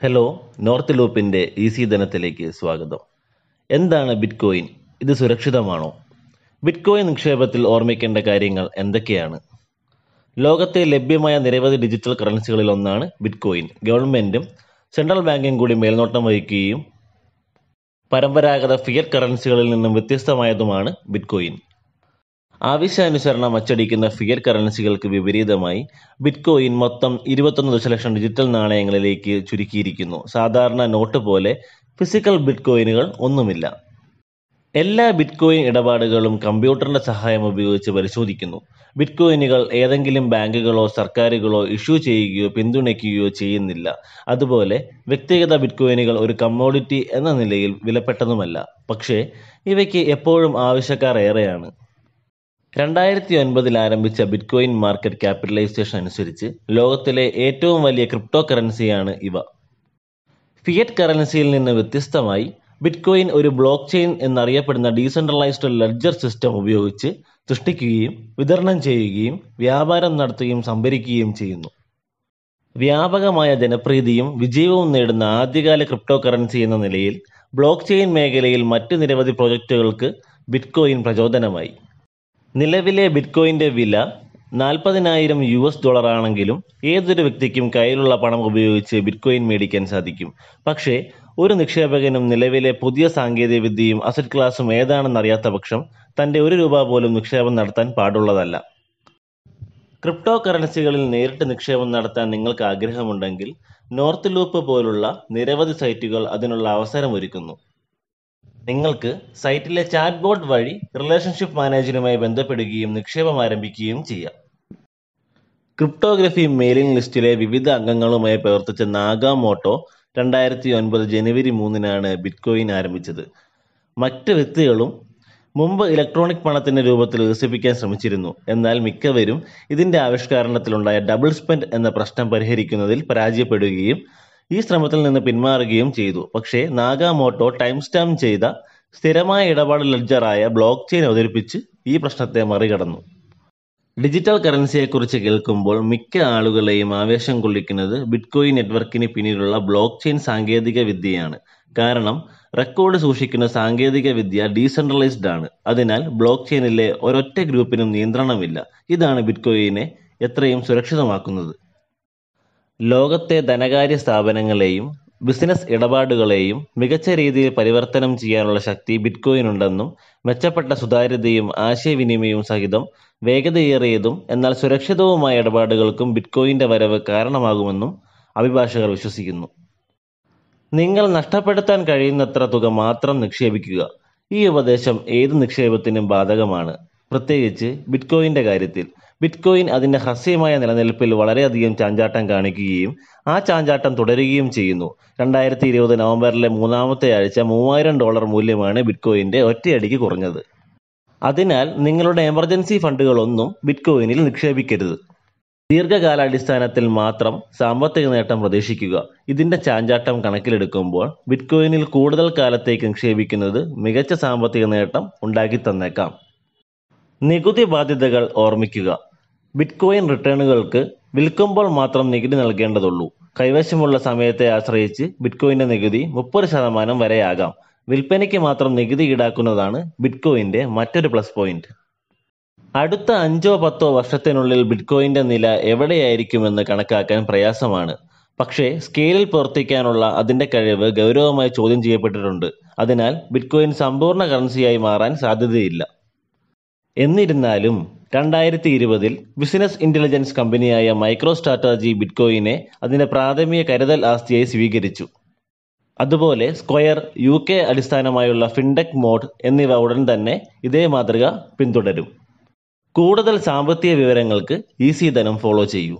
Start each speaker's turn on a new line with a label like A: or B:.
A: Hello North ലൂപ്പിന്റെ easy ധനത്തിലേക്ക് സ്വാഗതം. എന്താണ് ബിറ്റ്കോയിൻ ഇത് സുരക്ഷിതമാണോ? ബിറ്റ്കോയിൻ നിക്ഷേപത്തിൽ ഓർമ്മിക്കേണ്ട കാര്യങ്ങൾ എന്തൊക്കെയാണ്? ലോകത്തെ ലഭ്യമായ നിരവധി ഡിജിറ്റൽ കറൻസികളിൽ ഒന്നാണ് ബിറ്റ്കോയിൻ ഗവൺമെന്റും സെൻട്രൽ ബാങ്കും കൂടി മേൽനോട്ടം വഹിക്കുകയും പരമ്പരാഗത ഫിയർ കറൻസികളിൽ നിന്നും വ്യത്യസ്തമായതുമാണ് ബിറ്റ് കോയിൻ ആവശ്യാനുസരണം അച്ചടിക്കുന്ന ഫിയറ്റ് കറൻസികൾക്ക് വിപരീതമായി ബിറ്റ്കോയിൻ മൊത്തം ഇരുപത്തൊന്ന് ദശലക്ഷം ഡിജിറ്റൽ നാണയങ്ങളിലേക്ക് ചുരുക്കിയിരിക്കുന്നു. സാധാരണ നോട്ട് പോലെ ഫിസിക്കൽ ബിറ്റ്കോയിനുകൾ ഒന്നുമില്ല. എല്ലാ ബിറ്റ്കോയിൻ ഇടപാടുകളും കമ്പ്യൂട്ടറിന്റെ സഹായം ഉപയോഗിച്ച് പരിശോധിക്കുന്നു. ബിറ്റ്കോയിനുകൾ ഏതെങ്കിലും ബാങ്കുകളോ സർക്കാരുകളോ ഇഷ്യൂ ചെയ്യുകയോ പിന്തുണയ്ക്കുകയോ ചെയ്യുന്നില്ല. അതുപോലെ വ്യക്തിഗത ബിറ്റ്കോയിനുകൾ ഒരു കമ്മോഡിറ്റി എന്ന നിലയിൽ വിലപ്പെട്ടതുമല്ല. പക്ഷേ ഇവയ്ക്ക് എപ്പോഴും ആവശ്യക്കാർ ഏറെയാണ്. രണ്ടായിരത്തി ഒൻപതിൽ ആരംഭിച്ച ബിറ്റ്കോയിൻ മാർക്കറ്റ് ക്യാപിറ്റലൈസേഷൻ അനുസരിച്ച് ലോകത്തിലെ ഏറ്റവും വലിയ ക്രിപ്റ്റോ കറൻസിയാണ് ഇവ. ഫിയറ്റ് കറൻസിയിൽ നിന്ന് വ്യത്യസ്തമായി ബിറ്റ്കോയിൻ ഒരു ബ്ലോക്ക് ചെയിൻ എന്നറിയപ്പെടുന്ന ഡീസെൻട്രലൈസ്ഡ് ലെഡ്ജർ സിസ്റ്റം ഉപയോഗിച്ച് സൃഷ്ടിക്കുകയും വിതരണം ചെയ്യുകയും വ്യാപാരം നടത്തുകയും സംഭരിക്കുകയും ചെയ്യുന്നു. വ്യാപകമായ ജനപ്രീതിയും വിജയവും നേടുന്ന ആദ്യകാല ക്രിപ്റ്റോ കറൻസി എന്ന നിലയിൽ ബ്ലോക്ക് ചെയിൻ മേഖലയിൽ മറ്റ് നിരവധി പ്രോജക്റ്റുകൾക്ക് ബിറ്റ്കോയിൻ പ്രചോദനമായി. നിലവിലെ ബിറ്റ്കോയിന്റെ വില നാൽപ്പതിനായിരം യു എസ് ഡോളർ ആണെങ്കിലും ഏതൊരു വ്യക്തിക്കും കയ്യിലുള്ള പണം ഉപയോഗിച്ച് ബിറ്റ്കോയിൻ മേടിക്കാൻ സാധിക്കും. പക്ഷേ ഒരു നിക്ഷേപകനും നിലവിലെ പുതിയ സാങ്കേതികവിദ്യയും അസറ്റ് ക്ലാസും ഏതാണെന്നറിയാത്ത പക്ഷം തന്റെ ഒരു രൂപ പോലും നിക്ഷേപം നടത്താൻ പാടുള്ളതല്ല. ക്രിപ്റ്റോ കറൻസികളിൽ നേരിട്ട് നിക്ഷേപം നടത്താൻ നിങ്ങൾക്ക് ആഗ്രഹമുണ്ടെങ്കിൽ നോർത്ത് ലൂപ്പ് പോലുള്ള നിരവധി സൈറ്റുകൾ അതിനുള്ള അവസരമൊരുക്കുന്നു നിങ്ങൾക്ക് സൈറ്റിലെ ചാറ്റ് ബോർഡ് വഴി റിലേഷൻഷിപ്പ് മാനേജറുമായി ബന്ധപ്പെടുകയും നിക്ഷേപം ആരംഭിക്കുകയും ചെയ്യാം. ക്രിപ്റ്റോഗ്രഫി മെയിലിംഗ് ലിസ്റ്റിലെ വിവിധ അംഗങ്ങളുമായി പ്രവർത്തിച്ച നാഗാമോട്ടോ രണ്ടായിരത്തി ഒൻപത് ജനുവരി മൂന്നിനാണ് ബിറ്റ്കോയിൻ ആരംഭിച്ചത്. മറ്റ് വ്യക്തികളും മുമ്പ് ഇലക്ട്രോണിക് പണത്തിന്റെ രൂപത്തിൽ വികസിപ്പിക്കാൻ ശ്രമിച്ചിരുന്നു. എന്നാൽ മിക്കവരും ഇതിന്റെ ആവിഷ്കരണത്തിലുണ്ടായ ഡബിൾ സ്പെൻഡ് എന്ന പ്രശ്നം പരിഹരിക്കുന്നതിൽ പരാജയപ്പെടുകയും ഈ ശ്രമത്തിൽ നിന്ന് പിന്മാറുകയും ചെയ്തു. പക്ഷേ നാഗാമോട്ടോ ടൈം സ്റ്റാമ്പ് ചെയ്ത സ്ഥിരമായ ഇടപാട് ലെഡ്ജറായ ബ്ലോക്ക് ചെയിൻ അവതരിപ്പിച്ച് ഈ പ്രശ്നത്തെ മറികടന്നു. ഡിജിറ്റൽ കറൻസിയെക്കുറിച്ച് കേൾക്കുമ്പോൾ മിക്ക ആളുകളെയും ആവേശം കൊള്ളിക്കുന്നത് ബിറ്റ്കോയിൻ നെറ്റ്വർക്കിന് പിന്നിലുള്ള ബ്ലോക്ക് ചെയിൻ സാങ്കേതിക വിദ്യയാണ് കാരണം റെക്കോർഡ് സൂക്ഷിക്കുന്ന സാങ്കേതിക വിദ്യ ഡീസെൻട്രലൈസ്ഡ് ആണ്. അതിനാൽ ബ്ലോക്ക് ചെയിനിലെ ഒരൊറ്റ ഗ്രൂപ്പിനും നിയന്ത്രണമില്ല. ഇതാണ് ബിറ്റ്കോയിനെ എത്രയും സുരക്ഷിതമാക്കുന്നത്. ലോകത്തെ ധനകാര്യ സ്ഥാപനങ്ങളെയും ബിസിനസ് ഇടപാടുകളെയും മികച്ച രീതിയിൽ പരിവർത്തനം ചെയ്യാനുള്ള ശക്തി ബിറ്റ്കോയിനുണ്ടെന്നും മെച്ചപ്പെട്ട സുതാര്യതയും ആശയവിനിമയവും സഹിതം വേഗതയേറിയതും എന്നാൽ സുരക്ഷിതവുമായ ഇടപാടുകൾക്കും ബിറ്റ്കോയിന്റെ വരവ് കാരണമാകുമെന്നും അഭിഭാഷകർ വിശ്വസിക്കുന്നു. നിങ്ങൾ നഷ്ടപ്പെടുത്താൻ കഴിയുന്നത്ര തുക മാത്രം നിക്ഷേപിക്കുക. ഈ ഉപദേശം ഏത് നിക്ഷേപത്തിനും ബാധകമാണ്. പ്രത്യേകിച്ച് ബിറ്റ്കോയിന്റെ കാര്യത്തിൽ. ബിറ്റ്കോയിൻ അതിന്റെ ഹ്രസ്യമായ നിലനിൽപ്പിൽ വളരെയധികം ചാഞ്ചാട്ടം കാണിക്കുകയും ആ ചാഞ്ചാട്ടം തുടരുകയും ചെയ്യുന്നു. രണ്ടായിരത്തി ഇരുപത് നവംബറിലെ മൂന്നാമത്തെ ആഴ്ച മൂവായിരം ഡോളർ മൂല്യമാണ് ബിറ്റ്കോയിന്റെ ഒറ്റയടിക്ക് കുറഞ്ഞത്. അതിനാൽ നിങ്ങളുടെ എമർജൻസി ഫണ്ടുകളൊന്നും ബിറ്റ്കോയിനിൽ നിക്ഷേപിക്കരുത്. ദീർഘകാലാടിസ്ഥാനത്തിൽ മാത്രം സാമ്പത്തിക നേട്ടം പ്രതീക്ഷിക്കുക. ഇതിന്റെ ചാഞ്ചാട്ടം കണക്കിലെടുക്കുമ്പോൾ ബിറ്റ്കോയിനിൽ കൂടുതൽ കാലത്തേക്ക് നിക്ഷേപിക്കുന്നത് മികച്ച സാമ്പത്തിക നേട്ടം ഉണ്ടാക്കി തന്നേക്കാം. നികുതി ബാധ്യതകൾ ഓർമ്മിക്കുക. ബിറ്റ്കോയിൻ റിട്ടേണുകൾക്ക് വിൽക്കുമ്പോൾ മാത്രം നികുതി നൽകേണ്ടതുള്ളൂ. കൈവശമുള്ള സമയത്തെ ആശ്രയിച്ച് ബിറ്റ്കോയിന്റെ നികുതി മുപ്പത് ശതമാനം വരെയാകാം. വിൽപ്പനയ്ക്ക് മാത്രം നികുതി ഈടാക്കുന്നതാണ് ബിറ്റ്കോയിന്റെ മറ്റൊരു പ്ലസ് പോയിന്റ്. അടുത്ത അഞ്ചോ പത്തോ വർഷത്തിനുള്ളിൽ ബിറ്റ്കോയിന്റെ നില എവിടെയായിരിക്കുമെന്ന് കണക്കാക്കാൻ പ്രയാസമാണ്. പക്ഷേ സ്കെയിലിൽ പ്രവർത്തിക്കാനുള്ള അതിന്റെ കഴിവ് ഗൗരവമായി ചോദ്യം ചെയ്യപ്പെട്ടിട്ടുണ്ട്. അതിനാൽ ബിറ്റ്കോയിൻ സമ്പൂർണ കറൻസിയായി മാറാൻ സാധ്യതയില്ല. എന്നിരുന്നാലും രണ്ടായിരത്തി ഇരുപതിൽ ബിസിനസ് ഇന്റലിജൻസ് കമ്പനിയായ മൈക്രോ സ്ട്രാറ്റജി ബിറ്റ്കോയിനെ അതിന്റെ പ്രാഥമിക കരുതൽ ആസ്തിയായി സ്വീകരിച്ചു. അതുപോലെ സ്ക്വയർ യു കെ അടിസ്ഥാനമായുള്ള ഫിൻടെക് മോഡ് എന്നിവ ഉടൻ തന്നെ ഇതേ മാതൃക പിന്തുടരും. കൂടുതൽ സാമ്പത്തിക വിവരങ്ങൾക്ക് ഈസി ധനം ഫോളോ ചെയ്യൂ.